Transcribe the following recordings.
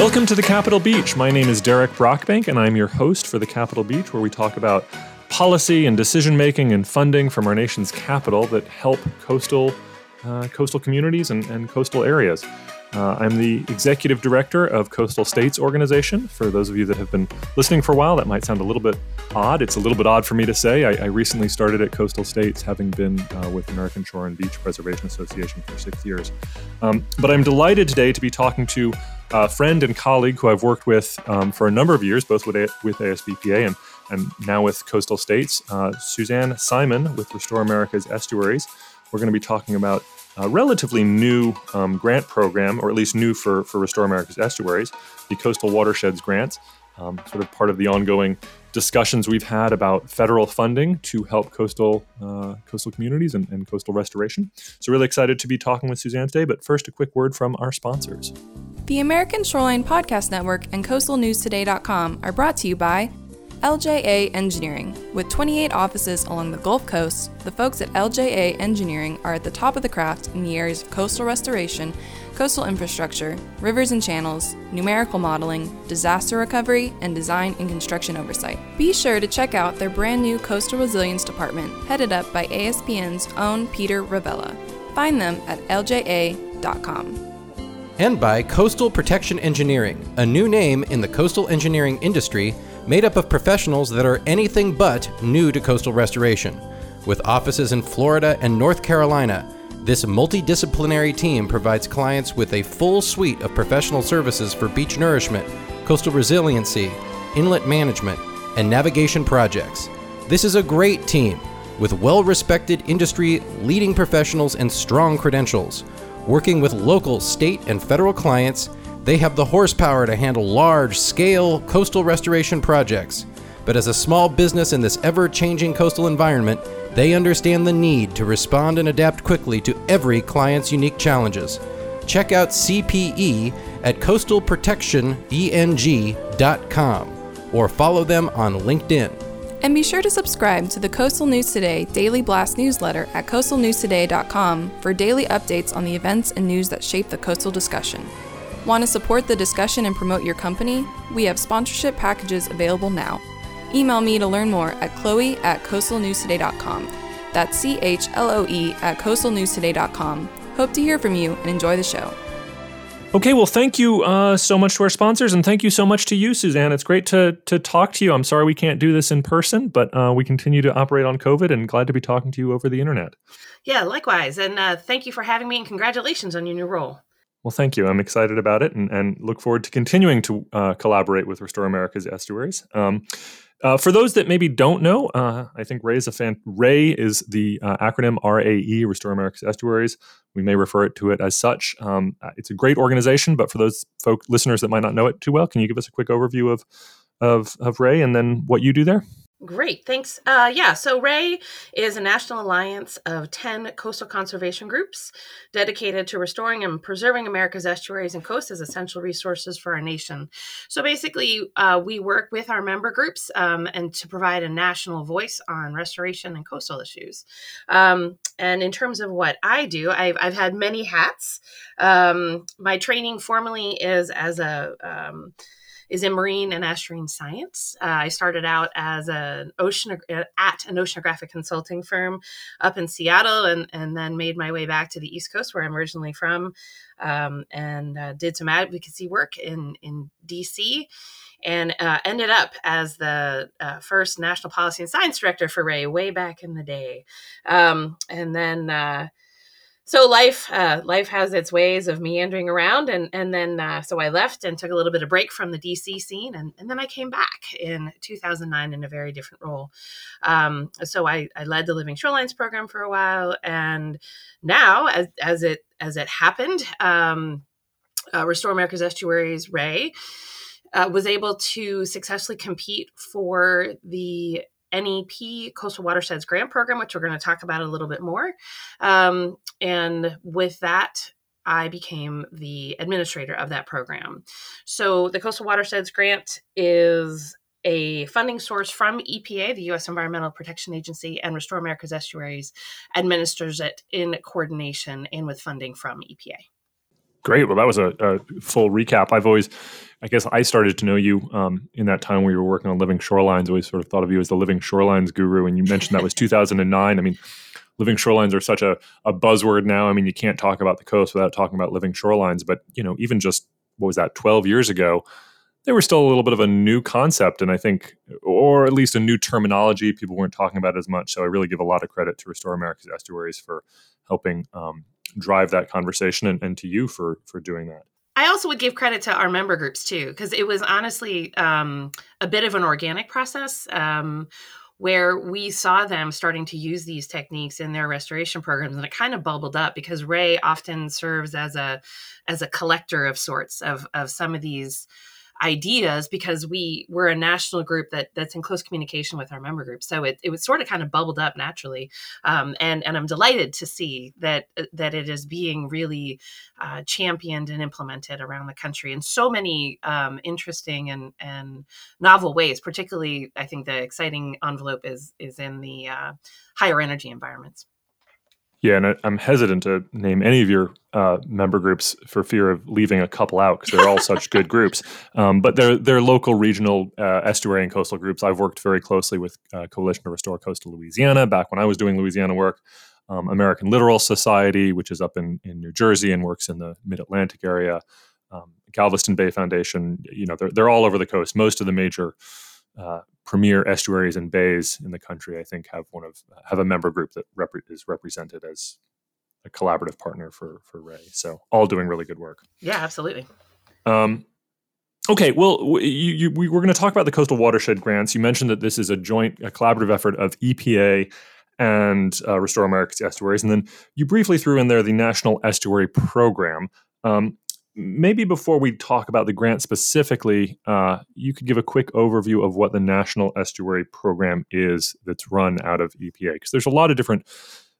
Welcome to the Capitol Beach. My name is Derek Brockbank, and I'm your host for the Capitol Beach, where we talk about policy and decision making and funding from our nation's capital that help coastal uh, coastal communities and, and coastal areas. Uh, I'm the executive director of Coastal States Organization. For those of you that have been listening for a while, that might sound a little bit odd. It's a little bit odd for me to say. I, I recently started at Coastal States, having been uh, with American Shore and Beach Preservation Association for six years. Um, but I'm delighted today to be talking to a friend and colleague who I've worked with um, for a number of years, both with, a- with ASBPA and, and now with Coastal States, uh, Suzanne Simon with Restore America's Estuaries. We're going to be talking about a relatively new um, grant program, or at least new for, for Restore America's Estuaries, the Coastal Watersheds Grants, um, sort of part of the ongoing discussions we've had about federal funding to help coastal uh, coastal communities and, and coastal restoration. So, really excited to be talking with Suzanne today. But first, a quick word from our sponsors. The American Shoreline Podcast Network and CoastalNewsToday.com are brought to you by LJA Engineering. With 28 offices along the Gulf Coast, the folks at LJA Engineering are at the top of the craft in the areas of coastal restoration, coastal infrastructure, rivers and channels, numerical modeling, disaster recovery, and design and construction oversight. Be sure to check out their brand new Coastal Resilience Department, headed up by ASPN's own Peter Ravella. Find them at ljA.com and by Coastal Protection Engineering, a new name in the coastal engineering industry made up of professionals that are anything but new to coastal restoration. With offices in Florida and North Carolina, this multidisciplinary team provides clients with a full suite of professional services for beach nourishment, coastal resiliency, inlet management, and navigation projects. This is a great team with well respected industry leading professionals and strong credentials. Working with local, state, and federal clients, they have the horsepower to handle large scale coastal restoration projects. But as a small business in this ever changing coastal environment, they understand the need to respond and adapt quickly to every client's unique challenges. Check out CPE at coastalprotectioneng.com or follow them on LinkedIn. And be sure to subscribe to the Coastal News Today Daily Blast newsletter at coastalnewstoday.com for daily updates on the events and news that shape the coastal discussion. Want to support the discussion and promote your company? We have sponsorship packages available now. Email me to learn more at chloe at coastalnewstoday.com. That's C H L O E at coastalnewstoday.com. Hope to hear from you and enjoy the show. Okay, well, thank you uh, so much to our sponsors, and thank you so much to you, Suzanne. It's great to to talk to you. I'm sorry we can't do this in person, but uh, we continue to operate on COVID, and glad to be talking to you over the internet. Yeah, likewise, and uh, thank you for having me, and congratulations on your new role. Well, thank you. I'm excited about it, and, and look forward to continuing to uh, collaborate with Restore America's Estuaries. Um, uh, for those that maybe don't know, uh, I think Ray is a fan. Ray is the uh, acronym RAE, Restore America's Estuaries. We may refer it to it as such. Um, uh, it's a great organization, but for those folk listeners that might not know it too well, can you give us a quick overview of of, of RAE and then what you do there? Great, thanks. Uh, yeah, so RAY is a national alliance of 10 coastal conservation groups dedicated to restoring and preserving America's estuaries and coasts as essential resources for our nation. So basically, uh, we work with our member groups um, and to provide a national voice on restoration and coastal issues. Um, and in terms of what I do, I've, I've had many hats. Um, my training formally is as a um, is in marine and estuarine science. Uh, I started out as an ocean at an oceanographic consulting firm up in Seattle, and and then made my way back to the East Coast, where I'm originally from, um, and uh, did some advocacy work in in DC and uh, ended up as the uh, first national policy and science director for Ray way back in the day. Um, and then uh, so life uh, life has its ways of meandering around and and then uh, so i left and took a little bit of break from the dc scene and, and then i came back in 2009 in a very different role. Um, so I, I led the living shorelines program for a while and now as, as it as it happened um, uh, restore america's estuaries ray uh, was able to successfully compete for the NEP Coastal Watersheds Grant Program, which we're going to talk about a little bit more. Um, and with that, I became the administrator of that program. So the Coastal Watersheds Grant is a funding source from EPA, the U.S. Environmental Protection Agency, and Restore America's Estuaries administers it in coordination and with funding from EPA. Great. Well, that was a, a, full recap. I've always, I guess, I started to know you um, in that time you were working on Living Shorelines. Always sort of thought of you as the Living Shorelines guru, and you mentioned that was 2009. I mean, living shorelines are such a, a buzzword now. I mean, you can't talk about the coast without talking about living shorelines. But you know, even just what was that, 12 years ago, they were still a little bit of a new concept, and I think, or at least a new terminology. People weren't talking about as much. So I really give a lot of credit to Restore America's Estuaries for helping um, drive that conversation, and, and to you for for doing that. I also would give credit to our member groups too, because it was honestly um, a bit of an organic process. Um, where we saw them starting to use these techniques in their restoration programs and it kind of bubbled up because ray often serves as a as a collector of sorts of of some of these ideas because we we're a national group that that's in close communication with our member group. So it, it was sort of kind of bubbled up naturally, um, and and I'm delighted to see that uh, that it is being really uh, championed and implemented around the country in so many um, interesting and and novel ways. Particularly, I think the exciting envelope is is in the uh, higher energy environments. Yeah, and I'm hesitant to name any of your uh, member groups for fear of leaving a couple out because they're all such good groups. Um, but they're they're local, regional, uh, estuary and coastal groups. I've worked very closely with uh, Coalition to Restore Coastal Louisiana back when I was doing Louisiana work. Um, American Littoral Society, which is up in, in New Jersey and works in the Mid Atlantic area. Um, Galveston Bay Foundation. You know, they're they're all over the coast. Most of the major uh, premier estuaries and bays in the country, I think, have one of have a member group that rep- is represented as a collaborative partner for for Ray. So all doing really good work. Yeah, absolutely. Um, okay, well, you, you, we, we're going to talk about the coastal watershed grants. You mentioned that this is a joint, a collaborative effort of EPA and uh, Restore America's Estuaries, and then you briefly threw in there the National Estuary Program. Um, maybe before we talk about the grant specifically, uh, you could give a quick overview of what the National Estuary Program is that's run out of EPA, because there's a lot of different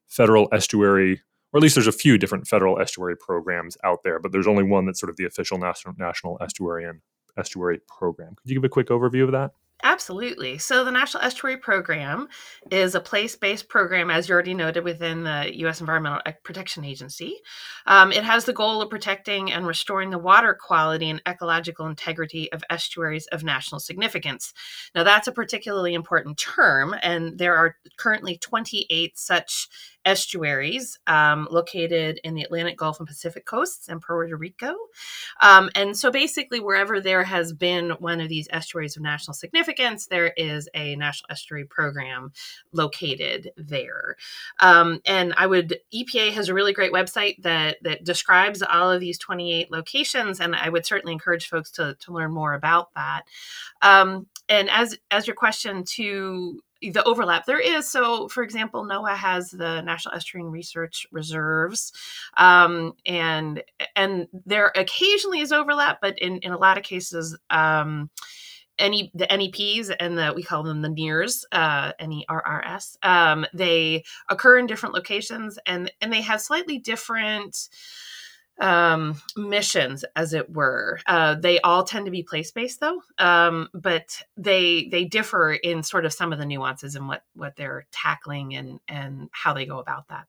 federal estuary, or at least there's a few different federal estuary programs out there, but there's only one that's sort of the official national, national estuarian estuary program. Could you give a quick overview of that? Absolutely. So, the National Estuary Program is a place based program, as you already noted, within the U.S. Environmental Protection Agency. Um, it has the goal of protecting and restoring the water quality and ecological integrity of estuaries of national significance. Now, that's a particularly important term, and there are currently 28 such estuaries um, located in the Atlantic Gulf and Pacific coasts and Puerto Rico. Um, and so basically, wherever there has been one of these estuaries of national significance, there is a national estuary program located there. Um, and I would, EPA has a really great website that, that describes all of these 28 locations, and I would certainly encourage folks to, to learn more about that. Um, and as as your question to the overlap there is so for example noaa has the national estuarine research reserves um, and and there occasionally is overlap but in in a lot of cases um, any the NEPs and the we call them the NERRS, uh, N-E-R-R-S. Um, they occur in different locations and and they have slightly different um, missions, as it were. Uh, they all tend to be place based, though, um, but they they differ in sort of some of the nuances and what what they're tackling and and how they go about that.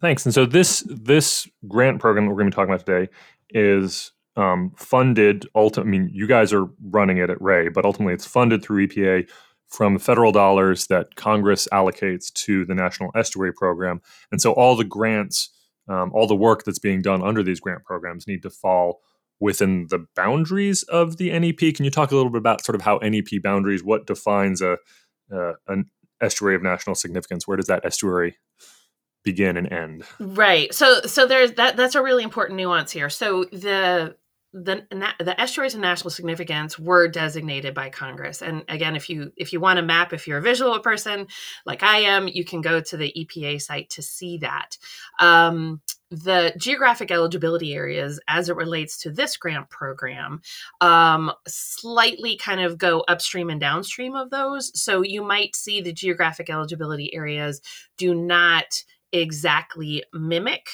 Thanks. And so this this grant program that we're going to be talking about today is um, funded. Ultimately, I mean, you guys are running it at Ray, but ultimately, it's funded through EPA from federal dollars that Congress allocates to the National Estuary Program, and so all the grants um, all the work that's being done under these grant programs need to fall within the boundaries of the NEP. Can you talk a little bit about sort of how NEP boundaries, what defines a uh, an estuary of national significance? Where does that estuary begin and end? Right. So so there's that that's a really important nuance here. So the the the estuaries of national significance were designated by Congress. And again, if you if you want a map, if you're a visual person like I am, you can go to the EPA site to see that. Um, the geographic eligibility areas, as it relates to this grant program, um, slightly kind of go upstream and downstream of those. So you might see the geographic eligibility areas do not exactly mimic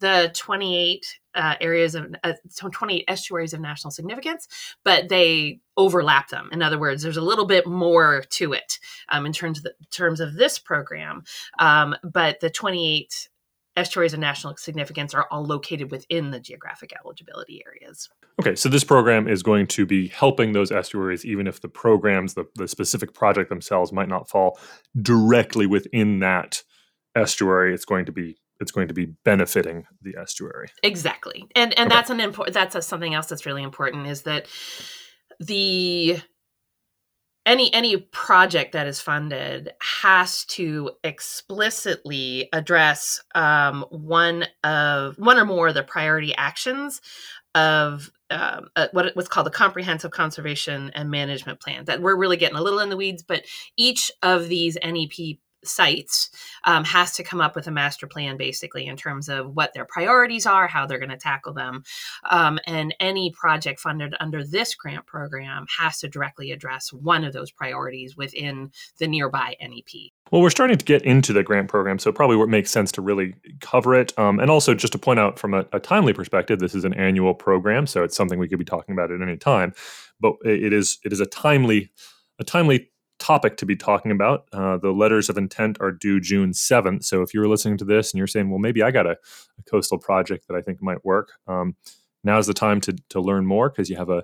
the 28 uh, areas of uh, 28 estuaries of national significance, but they overlap them. In other words, there's a little bit more to it um, in terms of the, terms of this program, um, but the 28 estuaries of national significance are all located within the geographic eligibility areas. Okay, so this program is going to be helping those estuaries, even if the programs, the, the specific project themselves, might not fall directly within that estuary. It's going to be it's going to be benefiting the estuary. Exactly, and and okay. that's an important. That's a, something else that's really important is that the any any project that is funded has to explicitly address um, one of one or more of the priority actions of um, uh, what what's called the comprehensive conservation and management plan. That we're really getting a little in the weeds, but each of these NEP sites um, has to come up with a master plan basically in terms of what their priorities are how they're going to tackle them um, and any project funded under this grant program has to directly address one of those priorities within the nearby nep well, we're starting to get into the grant program, so probably makes sense to really cover it. Um, and also, just to point out from a, a, timely perspective, this is an annual program, so it's something we could be talking about at any time. But it is it is a timely a timely topic to be talking about. Uh, the letters of intent are due June 7th. So if you're listening to this and you're saying, well, maybe I got a, a coastal project that I think might work, um, now's the time to, to learn more because you have a,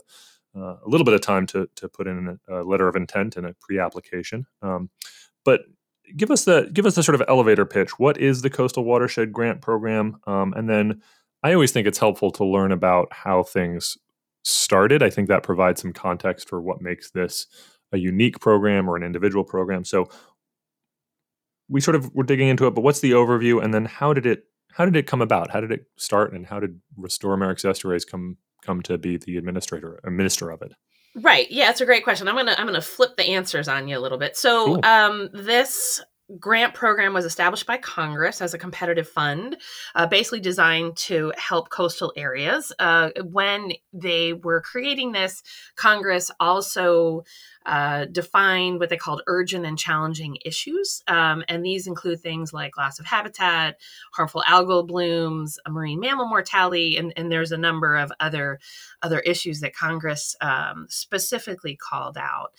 uh, a little bit of time to, to put in a, a letter of intent and a pre-application. Um, but give us the give us the sort of elevator pitch. What is the Coastal Watershed Grant Program? Um, and then I always think it's helpful to learn about how things started. I think that provides some context for what makes this a unique program or an individual program. So we sort of were digging into it, but what's the overview, and then how did it how did it come about? How did it start, and how did Restore America's Estuaries come come to be the administrator, a minister of it? Right. Yeah, it's a great question. I'm gonna I'm gonna flip the answers on you a little bit. So cool. um, this grant program was established by Congress as a competitive fund, uh, basically designed to help coastal areas. Uh, when they were creating this, Congress also uh, define what they called urgent and challenging issues. Um, and these include things like loss of habitat, harmful algal blooms, marine mammal mortality, and, and there's a number of other, other issues that Congress um, specifically called out.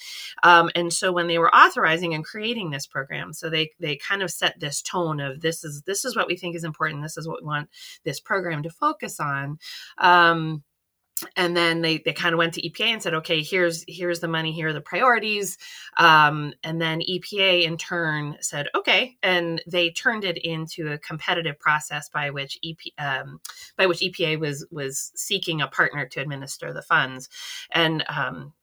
Um, and so when they were authorizing and creating this program, so they, they kind of set this tone of this is this is what we think is important, this is what we want this program to focus on. And then they, they kind of went to EPA and said, okay, here's here's the money, here are the priorities. Um, and then EPA in turn said, okay, and they turned it into a competitive process by which EP, um, by which EPA was was seeking a partner to administer the funds. And um,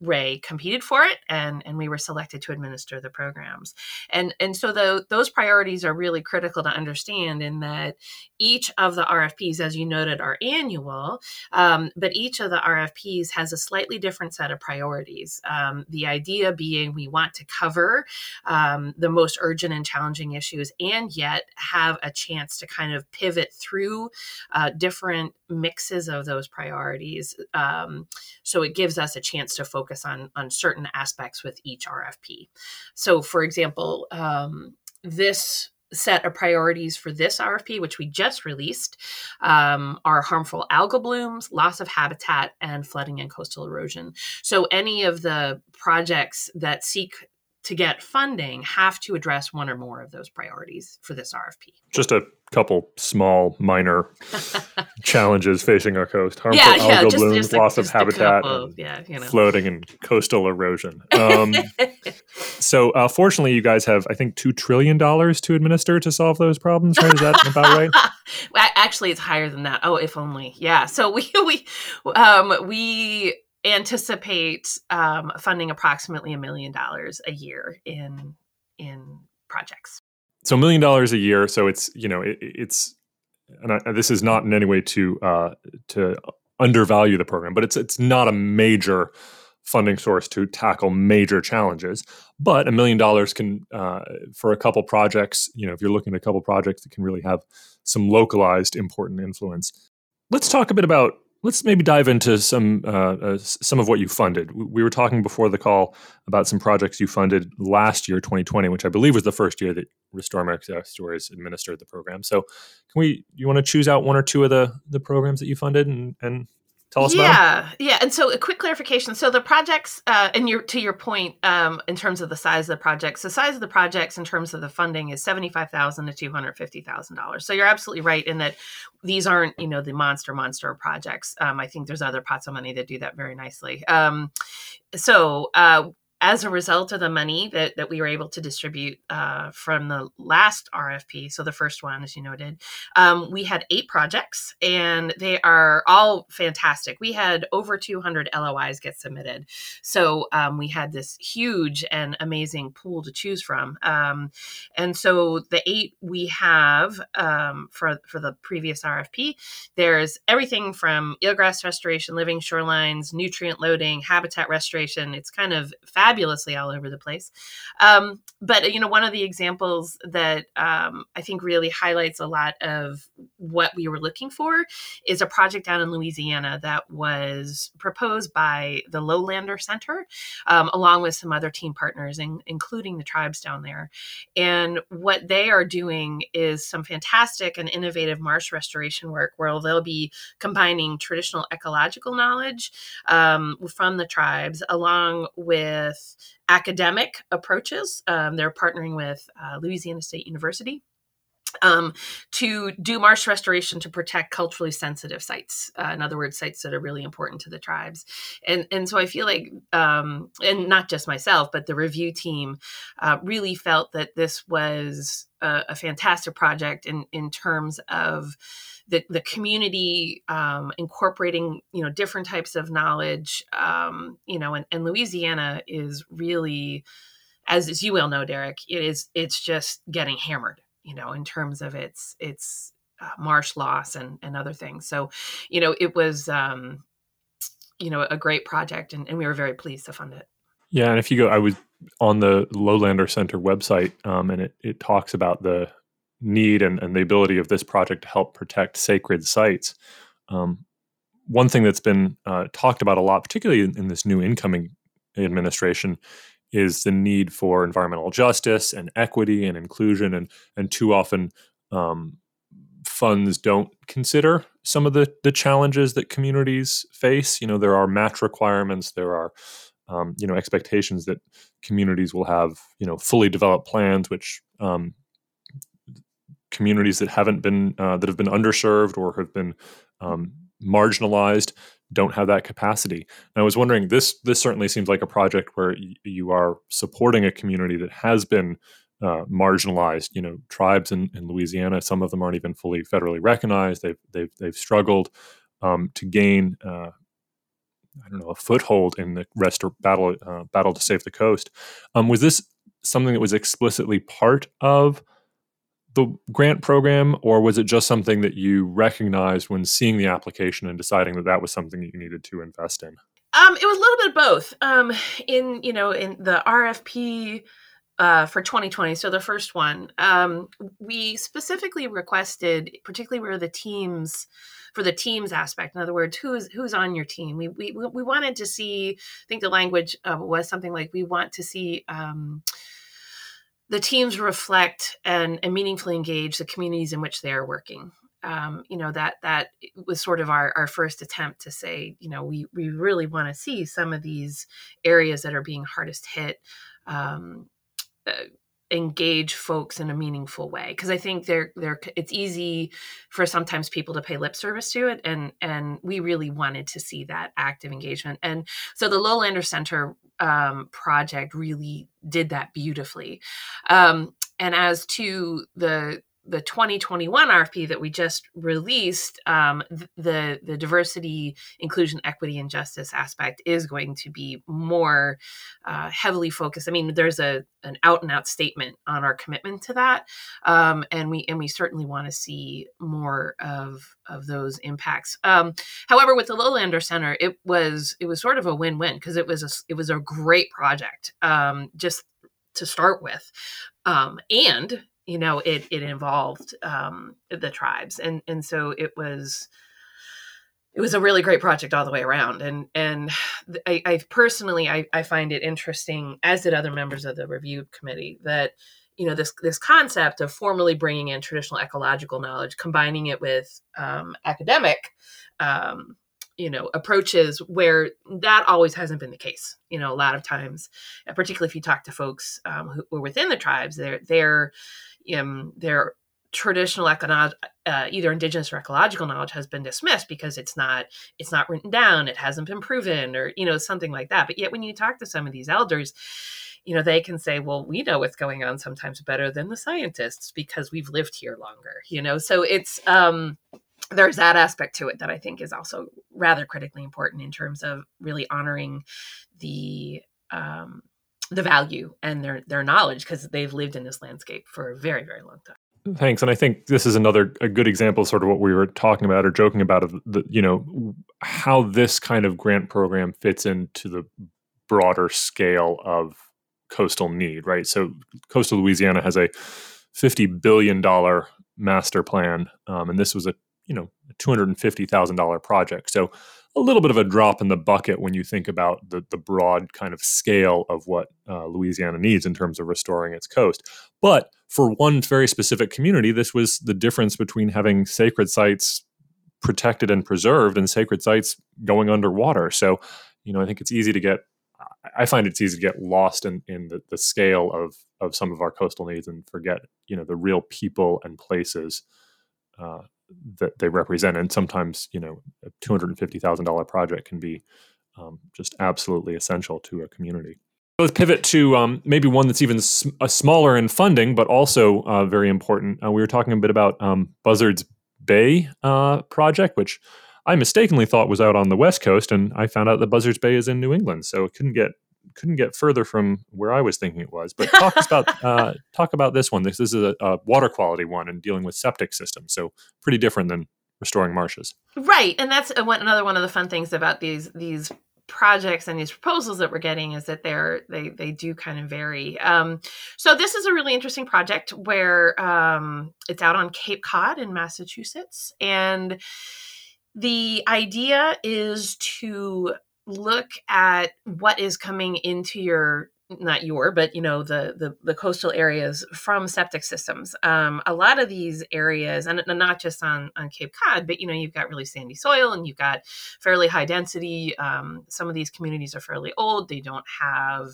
Ray competed for it, and and we were selected to administer the programs. And and so the, those priorities are really critical to understand in that each of the RFPs, as you noted, are annual, um, but each of the RFPs has a slightly different set of priorities. Um, the idea being we want to cover um, the most urgent and challenging issues, and yet have a chance to kind of pivot through uh, different mixes of those priorities. Um, so it gives us a chance to focus on on certain aspects with each RFP. So, for example, um, this set of priorities for this RFP, which we just released, um, are harmful algal blooms, loss of habitat, and flooding and coastal erosion. So, any of the projects that seek to get funding have to address one or more of those priorities for this RFP. Just a couple small minor challenges facing our coast: harmful yeah, yeah, algal just, blooms, just loss of habitat, of, yeah, you know. flooding, and coastal erosion. Um, so, uh, fortunately, you guys have, I think, two trillion dollars to administer to solve those problems. Right? Is that about right? Actually, it's higher than that. Oh, if only. Yeah. So we we um, we anticipate um, funding approximately a million dollars a year in in projects. So a million dollars a year. So it's you know it, it's and I, this is not in any way to uh, to undervalue the program, but it's it's not a major funding source to tackle major challenges. But a million dollars can uh, for a couple projects. You know, if you're looking at a couple projects that can really have some localized important influence. Let's talk a bit about let's maybe dive into some uh, uh, some of what you funded. We were talking before the call about some projects you funded last year, 2020, which I believe was the first year that Restore America's Estuaries administered the program. So, can we? You want to choose out one or two of the the programs that you funded and and tell us yeah, about? Yeah, yeah. And so a quick clarification. So the projects, uh, and your to your point, um, in terms of the size of the projects, the size of the projects in terms of the funding is seventy five thousand to two hundred fifty thousand dollars. So you're absolutely right in that these aren't you know the monster monster projects. Um, I think there's other pots of money that do that very nicely. Um, so uh, as a result of the money that, that we were able to distribute uh, from the last RFP, so the first one, as you noted, um, we had eight projects and they are all fantastic. We had over 200 LOIs get submitted. So um, we had this huge and amazing pool to choose from. Um, and so the eight we have um, for, for the previous RFP, there's everything from eelgrass restoration, living shorelines, nutrient loading, habitat restoration. It's kind of fabulous fabulously all over the place. Um, but you know, one of the examples that um, I think really highlights a lot of what we were looking for is a project down in Louisiana that was proposed by the Lowlander Center, um, along with some other team partners, in, including the tribes down there. And what they are doing is some fantastic and innovative marsh restoration work, where they'll be combining traditional ecological knowledge um, from the tribes along with with academic approaches. Um, they're partnering with uh, Louisiana State University um, to do marsh restoration to protect culturally sensitive sites. Uh, in other words, sites that are really important to the tribes. And and so I feel like, um, and not just myself, but the review team uh, really felt that this was a, a fantastic project in in terms of the, the community um, incorporating you know different types of knowledge um, you know and, and louisiana is really as, as you well know derek it is it's just getting hammered you know in terms of its its uh, marsh loss and and other things so you know it was um you know a great project and, and we were very pleased to fund it yeah and if you go i was on the lowlander center website um, and it, it talks about the need and, and the ability of this project to help protect sacred sites. Um, one thing that's been uh, talked about a lot, particularly in, in, this new incoming administration, is the need for environmental justice and equity and inclusion. And, and too often, um, funds don't consider some of the, the challenges that communities face. You know, there are match requirements, there are um, you know expectations that communities will have you know fully developed plans, which um, communities that haven't been uh, that have been underserved or have been um, marginalized don't have that capacity. And I was wondering this this certainly seems like a project where y- you are supporting a community that has been uh, marginalized. You know, tribes in, in Louisiana, some of them aren't even fully federally recognized. They've they've they've struggled um, to gain. Uh, I don't know a foothold in the rest battle uh, battle to save the coast. Um, was this something that was explicitly part of the grant program, or was it just something that you recognized when seeing the application and deciding that that was something that you needed to invest in? Um, it was a little bit of both. Um, in you know, in the RFP uh, for 2020, so the first one, um, we specifically requested, particularly where the teams for the teams aspect. In other words, who's who's on your team? We we we wanted to see. I think the language uh, was something like we want to see. Um, the teams reflect and, and meaningfully engage the communities in which they are working. Um, you know that that was sort of our, our first attempt to say you know we we really want to see some of these areas that are being hardest hit um, uh, engage folks in a meaningful way because i think they're they're it's easy for sometimes people to pay lip service to it and and we really wanted to see that active engagement and so the lowlander center um, project really did that beautifully. Um, and as to the the 2021 RFP that we just released, um, the the diversity, inclusion, equity, and justice aspect is going to be more uh, heavily focused. I mean, there's a an out and out statement on our commitment to that, um, and we and we certainly want to see more of of those impacts. Um, however, with the Lowlander Center, it was it was sort of a win win because it was a it was a great project um, just to start with. Um, and you know it it involved um, the tribes and and so it was it was a really great project all the way around and and i, I personally I, I find it interesting as did other members of the review committee that you know this this concept of formally bringing in traditional ecological knowledge combining it with um, academic um, you know approaches where that always hasn't been the case you know a lot of times particularly if you talk to folks um, who are within the tribes they're they're um, their traditional econo- uh, either indigenous or ecological knowledge has been dismissed because it's not it's not written down it hasn't been proven or you know something like that. But yet when you talk to some of these elders you know they can say well we know what's going on sometimes better than the scientists because we've lived here longer you know? So it's um there's that aspect to it that I think is also rather critically important in terms of really honoring the um, the value and their their knowledge because they've lived in this landscape for a very very long time. Thanks, and I think this is another a good example, of sort of what we were talking about or joking about of the you know how this kind of grant program fits into the broader scale of coastal need, right? So coastal Louisiana has a fifty billion dollar master plan, um, and this was a you know $250,000 project. So a little bit of a drop in the bucket when you think about the, the broad kind of scale of what uh, Louisiana needs in terms of restoring its coast. But for one very specific community, this was the difference between having sacred sites protected and preserved and sacred sites going underwater. So, you know, I think it's easy to get, I find it's easy to get lost in, in the, the scale of, of some of our coastal needs and forget, you know, the real people and places uh, that they represent. And sometimes, you know, a two hundred and fifty thousand dollar project can be um, just absolutely essential to a community. Let's pivot to um, maybe one that's even sm- a smaller in funding, but also uh, very important. Uh, we were talking a bit about um, Buzzards Bay uh, project, which I mistakenly thought was out on the west coast, and I found out that Buzzards Bay is in New England, so it couldn't get couldn't get further from where I was thinking it was. But talk about uh, talk about this one. This, this is a, a, water quality one and dealing with septic systems. So pretty different than restoring marshes. Right, and that's another one of the fun things about these these projects and these proposals that we're getting is that they're they they do kind of vary. Um, so this is a really interesting project where um, it's out on Cape Cod in Massachusetts and the idea is to look at what is coming into your not your but you know the the, the coastal areas from septic systems. Um, a lot of these areas and not just on on cape cod but you know you've got really sandy soil and you've got fairly high density. Um, some of these communities are fairly old. They don't have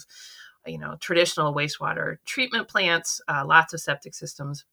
you know traditional wastewater treatment plants uh, lots of septic systems.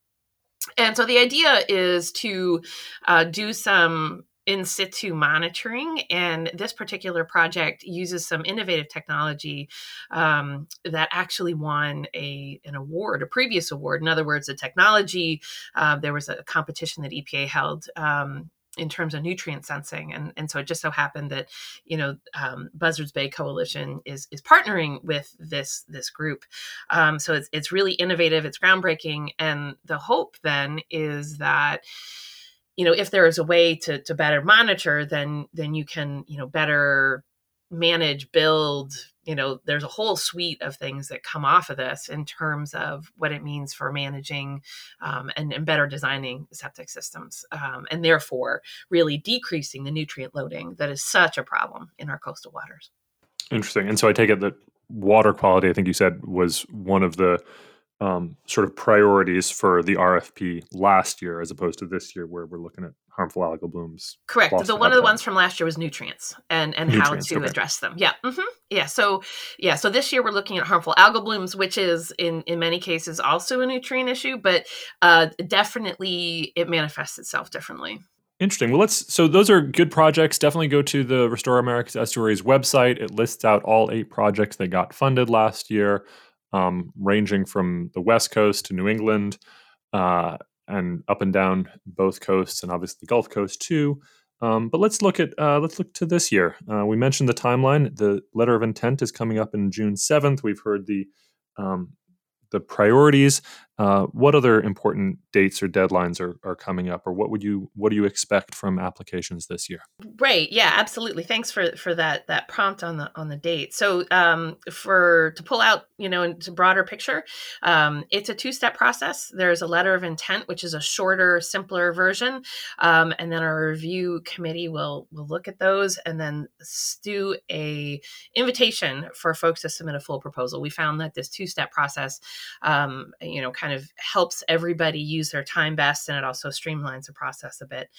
And so the idea is to uh, do some in situ monitoring. And this particular project uses some innovative technology um, that actually won a, an award, a previous award. In other words, the technology, uh, there was a competition that EPA held. Um, in terms of nutrient sensing, and and so it just so happened that you know um, Buzzards Bay Coalition is is partnering with this this group, um, so it's it's really innovative, it's groundbreaking, and the hope then is that you know if there is a way to to better monitor then then you can you know better manage build you know there's a whole suite of things that come off of this in terms of what it means for managing um, and, and, better designing septic systems um, and therefore really decreasing the nutrient loading that is such a problem in our coastal waters. Interesting and so i take it that water quality i think you said was one of the um, sort of priorities for the RFP last year as opposed to this year, where we're looking at harmful algal blooms. Correct. The one of the ones from last year was nutrients and and nutrients, how to okay. address them. Yeah. Mm-hmm. Yeah. So yeah. So this year we're looking at harmful algal blooms, which is in in many cases also a nutrient issue, but uh, definitely it manifests itself differently. Interesting. Well, let's. So those are good projects. Definitely go to the Restore America's Estuaries website. It lists out all eight projects that got funded last year um, ranging from the West Coast to New England uh, and up and down both coasts, and obviously the Gulf Coast too. Um, but let's look at uh, let's look to this year. Uh, we mentioned the timeline. The letter of intent is coming up in June seventh. We've heard the um, the priorities. Uh, what other important dates or deadlines are, are coming up, or what would you what do you expect from applications this year? Right. Yeah. Absolutely. Thanks for for that that prompt on the on the date. So um, for to pull out you know into broader picture, um, it's a two step process. There's a letter of intent, which is a shorter, simpler version, um, and then our review committee will will look at those and then do a invitation for folks to submit a full proposal. We found that this two step process, um, you know, kind kind of helps everybody use their time best and it also streamlines the process a bit.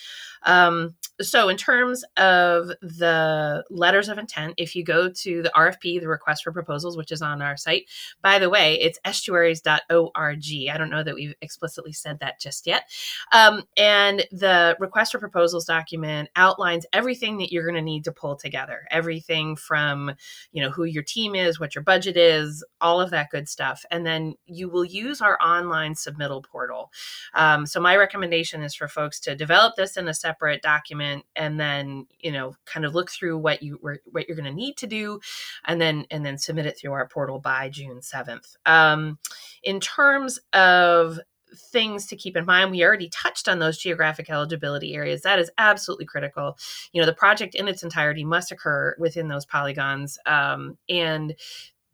Um, so, in terms of the letters of intent, if you go to the RFP, the request for proposals, which is on our site, by the way, it's estuaries.org. I don't know that we've explicitly said that just yet. Um, and the request for proposals document outlines everything that you're going to need to pull together everything from, you know, who your team is, what your budget is, all of that good stuff. And then you will use our online submittal portal. Um, so, my recommendation is for folks to develop this in a separate document and then, you know, kind of look through what you what you're going to need to do and then and then submit it through our portal by June 7th. Um, in terms of things to keep in mind. We already touched on those geographic eligibility areas. That is absolutely critical. You know, the project in its entirety must occur within those polygons. Um, and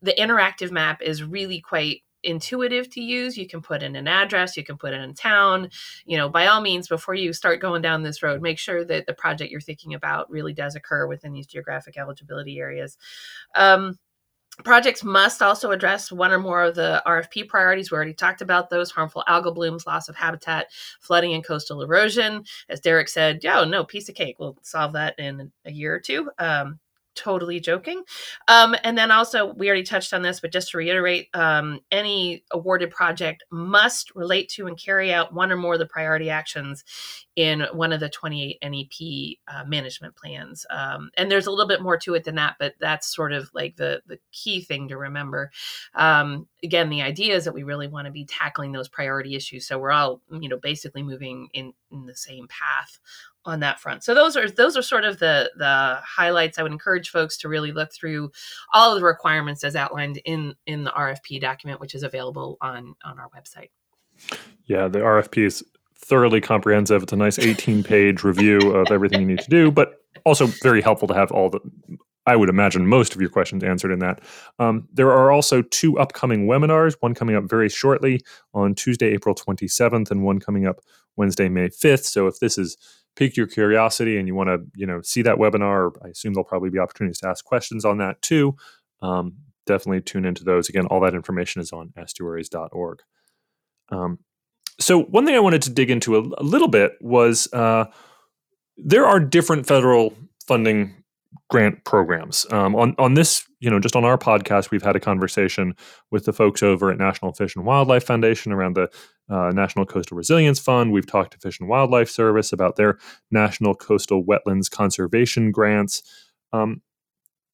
the interactive map is really quite intuitive to use. You can put in an address, you can put in a town. You know, by all means, before you start going down this road, make sure that the project you're thinking about really does occur within these geographic eligibility areas. Um, Projects must also address one or more of the RFP priorities. We already talked about those harmful algal blooms, loss of habitat, flooding, and coastal erosion. As Derek said, yeah, no, piece of cake. We'll solve that in a year or two. Um, totally joking. Um, and then also, we already touched on this, but just to reiterate, um, any awarded project must relate to and carry out one or more of the priority actions in one of the 28 NEP uh, management plans. Um, and there's a little bit more to it than that, but that's sort of like the, the key thing to remember. Um, again, the idea is that we really want to be tackling those priority issues. So we're all, you know, basically moving in, in the same path on that front. So those are those are sort of the the highlights. I would encourage folks to really look through all of the requirements as outlined in in the RFP document, which is available on on our website. Yeah, the RFP is thoroughly comprehensive. It's a nice 18 page review of everything you need to do, but also very helpful to have all the I would imagine most of your questions answered in that. Um, there are also two upcoming webinars, one coming up very shortly on Tuesday, April 27th, and one coming up Wednesday, May 5th. So if this is piqued your curiosity and you want to you know see that webinar i assume there'll probably be opportunities to ask questions on that too um, definitely tune into those again all that information is on estuaries.org um, so one thing i wanted to dig into a, a little bit was uh, there are different federal funding grant programs. Um, on on this, you know, just on our podcast, we've had a conversation with the folks over at National Fish and Wildlife Foundation around the uh, National Coastal Resilience Fund. We've talked to Fish and Wildlife Service about their National Coastal Wetlands Conservation grants. Um,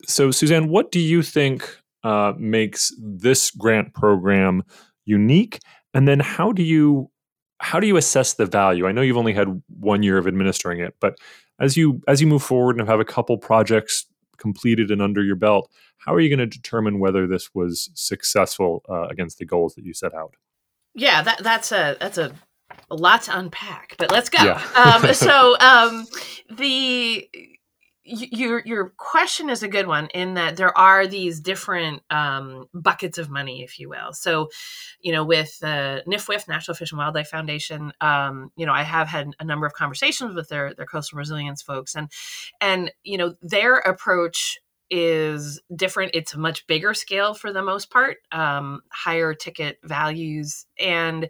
so, Suzanne, what do you think uh, makes this grant program unique? And then, how do you how do you assess the value? I know you've only had one year of administering it, but as you as you move forward and have a couple projects completed and under your belt, how are you going to determine whether this was successful uh, against the goals that you set out? Yeah, that that's a that's a, a lot to unpack, but let's go. Yeah. um, so um, the your your question is a good one in that there are these different um, buckets of money, if you will. So, you know, with the uh, NFWF, National Fish and Wildlife Foundation, um, you know, I have had a number of conversations with their their coastal resilience folks, and and you know, their approach is different. It's a much bigger scale for the most part, um, higher ticket values, and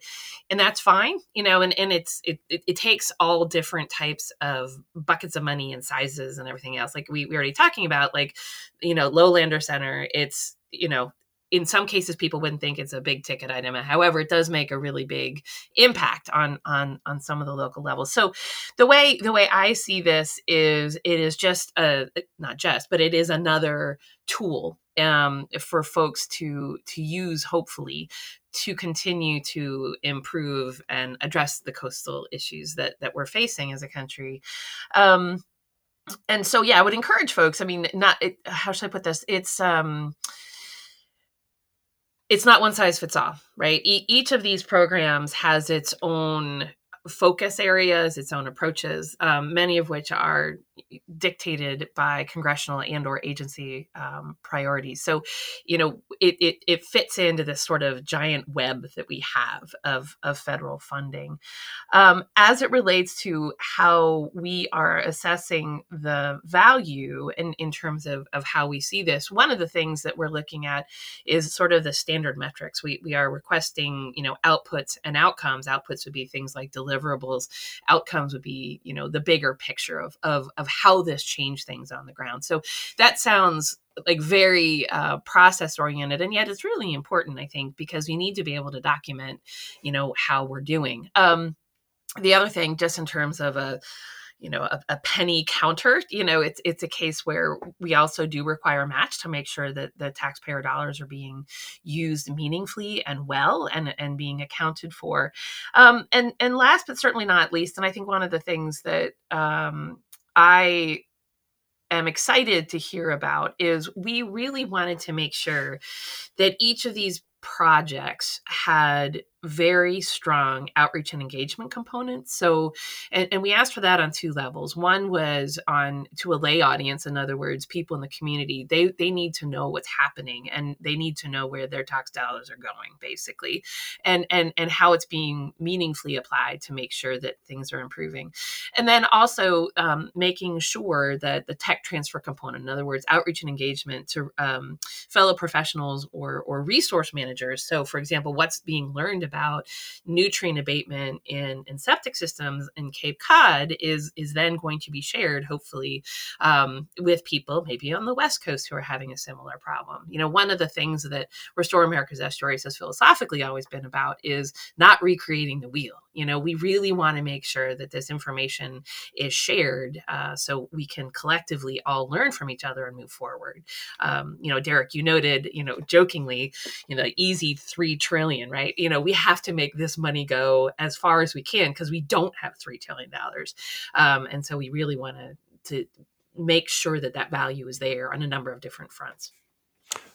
and that's fine, you know. And and it's it, it, it takes all different types of buckets of money and sizes and everything else. Like we we already talking about, like you know, Lowlander Center. It's you know in some cases people wouldn't think it's a big ticket item. However it does make a really big impact on on on some of the local levels. So the way the way i see this is it is just a not just but it is another tool um, for folks to to use hopefully to continue to improve and address the coastal issues that that we're facing as a country. Um, and so yeah i would encourage folks i mean not it, how should i put this? It's um it's not one size fits all, right? E- each of these programs has its own focus areas, its own approaches, um, many of which are dictated by congressional and or agency um, priorities. So you know it, it, it fits into this sort of giant web that we have of, of federal funding. Um, as it relates to how we are assessing the value in, in terms of, of how we see this one of the things that we're looking at is sort of the standard metrics. We, we are requesting you know outputs and outcomes. Outputs would be things like deliverables. Outcomes would be you know the bigger picture of, of, of how this changed things on the ground. So that sounds like very uh, process oriented and yet it's really important i think because we need to be able to document you know how we're doing um, the other thing just in terms of a you know a, a, penny counter you know it's it's a case where we also do require a match to make sure that the taxpayer dollars are being used meaningfully and well and and being accounted for um, and and last but certainly not least and i think one of the things that um, I am excited to hear about is we really wanted to make sure that each of these projects had very strong outreach and engagement components. So, and, and, we asked for that on two levels. One was on to a lay audience, in other words, people in the community. They they need to know what's happening and they need to know where their tax dollars are going, basically, and and and how it's being meaningfully applied to make sure that things are improving. And then also um, making sure that the tech transfer component, in other words, outreach and engagement to um, fellow professionals or or resource managers. So, for example, what's being learned about about nutrient abatement in, in septic systems in Cape Cod is is then going to be shared, hopefully, um, with people maybe on the West Coast who are having a similar problem. You know, one of the things that Restore America's Estuaries has philosophically always been about is not recreating the wheel. You know, we really want to make sure that this information is shared uh, so we can collectively all learn from each other and move forward. Um, you know, Derek, you noted, you know, jokingly, you know, easy three trillion, right? You know, we have to make this money go as far as we can because we don't have three trillion dollars, um, and so we really want to to make sure that that value is there on a number of different fronts.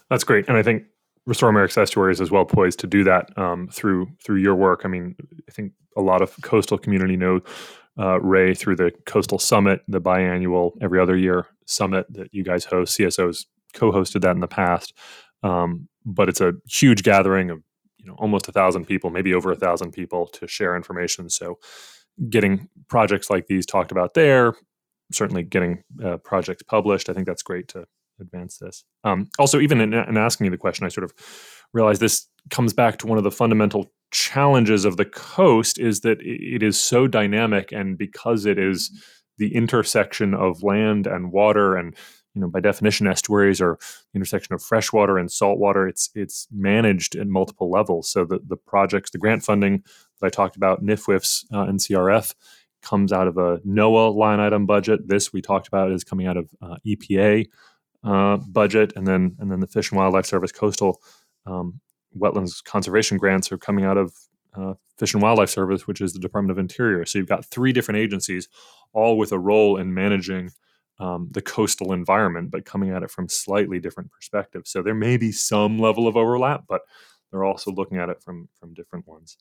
That's great, and I think Restore America's Estuaries is well poised to do that um, through through your work. I mean, I think a lot of coastal community know uh, RAE through the Coastal Summit, the biannual every other year summit that you guys host. CSOs co-hosted that in the past, um, but it's a huge gathering of you know almost a thousand people, maybe over a thousand people to share information. So, getting projects like these talked about there, certainly getting uh, projects published. I think that's great to advance this. Um, also, even in, in, asking you the question, I sort of realized this comes back to one of the fundamental challenges of the coast is that it is so dynamic, and because it is the intersection of land and water and you know by definition estuaries are the intersection of freshwater and saltwater. It's it's managed at multiple levels. So the, the projects the grant funding that i talked about nifwif's uh, ncrf comes out of a noaa line item budget. This we talked about is coming out of uh, epa uh, budget. And then and then the fish and wildlife service coastal um, wetlands conservation grants are coming out of uh, Fish and Wildlife Service, which is the Department of Interior. So you've got three different agencies, all with a role in managing um, the coastal environment, but coming at it from slightly different perspectives. So there may be some level of overlap, but they're also looking at it from from different ones.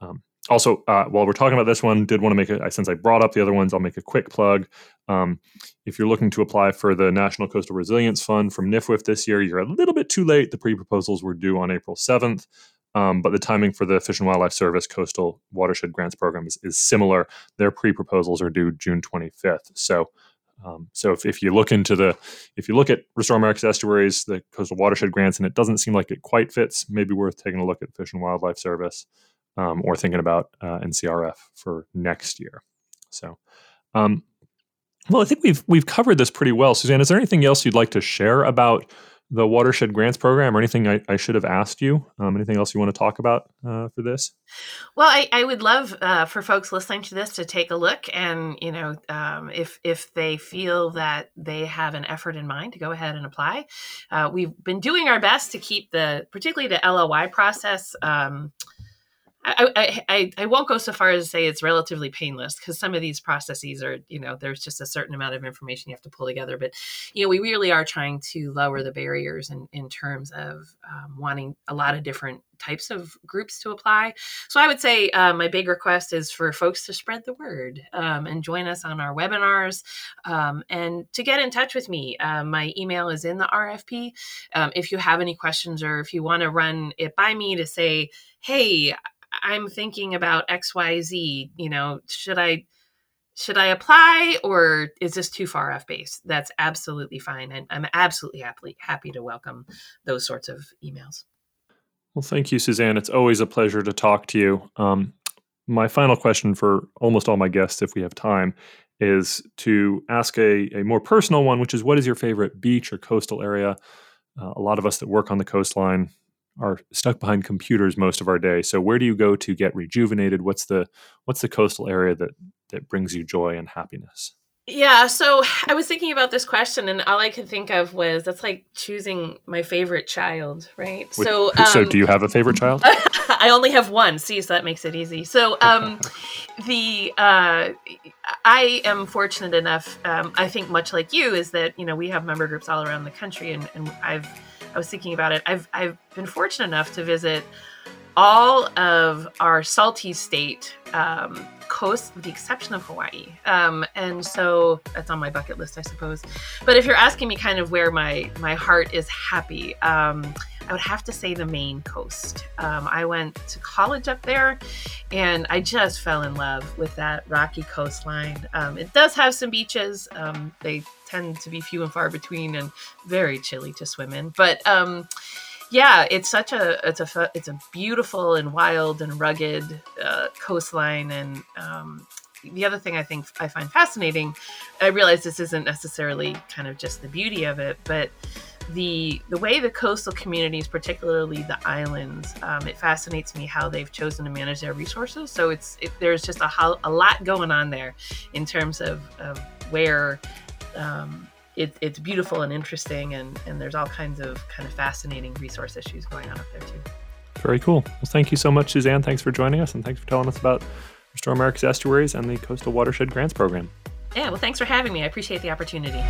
Um, also, uh, while we're talking about this one, did want to make a since I brought up the other ones, I'll make a quick plug. Um, if you're looking to apply for the National Coastal Resilience Fund from NIFWIF this year, you're a little bit too late. The pre-proposals were due on April 7th. Um, but the timing for the Fish and Wildlife Service Coastal Watershed Grants Program is, is similar. Their pre-proposals are due June 25th. So um, so if, if you look into the, if you look at Restore America's Estuaries, the coastal watershed grants, and it doesn't seem like it quite fits, maybe worth taking a look at Fish and Wildlife Service um, or thinking about uh, NCRF for next year. So, um, well, I think we've we've covered this pretty well. Suzanne, is there anything else you'd like to share about the watershed grants program or anything I, I should have asked you? Um, anything else you want to talk about uh, for this? Well I, I would love uh, for folks listening to this to take a look and you know um, if if they feel that they have an effort in mind to go ahead and apply. Uh, we've been doing our best to keep the particularly the loi process um, I, I, I won't go so far as to say it's relatively painless because some of these processes are, you know, there's just a certain amount of information you have to pull together. But, you know, we really are trying to lower the barriers in, in terms of um, wanting a lot of different types of groups to apply. So I would say uh, my big request is for folks to spread the word um, and join us on our webinars um, and to get in touch with me. Uh, my email is in the RFP. Um, if you have any questions or if you want to run it by me to say, hey, I'm thinking about XYZ, you know, should I should I apply or is this too far off base? That's absolutely fine. And I'm absolutely happy, happy to welcome those sorts of emails. Well, thank you, Suzanne. It's always a pleasure to talk to you. Um, my final question for almost all my guests, if we have time, is to ask a, a more personal one, which is what is your favorite beach or coastal area? Uh, a lot of us that work on the coastline are stuck behind computers most of our day. So where do you go to get rejuvenated? What's the what's the coastal area that that brings you joy and happiness? Yeah, so I was thinking about this question, and all I could think of was that's like choosing my favorite child, right? Which, so, um, so do you have a favorite child? I only have one. See, so that makes it easy. So, um, the uh, I am fortunate enough. Um, I think much like you is that you know we have member groups all around the country, and, and I've I was thinking about it. I've I've been fortunate enough to visit all of our salty state um, coast, with the exception of Hawaii. Um, and so that's on my bucket list, I suppose. But if you're asking me kind of where my my heart is happy, um, I would have to say the Maine coast. Um, I went to college up there, and I just fell in love with that rocky coastline. Um, it does have some beaches. Um, they tend to be few and far between and very chilly to swim in, but um, yeah, it's such a it's a it's a beautiful and wild and rugged uh, coastline, and um, the other thing I think I find fascinating, I realize this isn't necessarily kind of just the beauty of it, but the the way the coastal communities, particularly the islands, um, it fascinates me how they've chosen to manage their resources. So it's it, there's just a, a lot going on there in terms of, of where um, it, it's beautiful and interesting, and, and there's all kinds of kind of fascinating resource issues going on up there too. Very cool. Well, thank you so much, Suzanne. Thanks for joining us, and thanks for telling us about Restore America's Estuaries and the Coastal Watershed Grants Program. Yeah, well, thanks for having me. I appreciate the opportunity.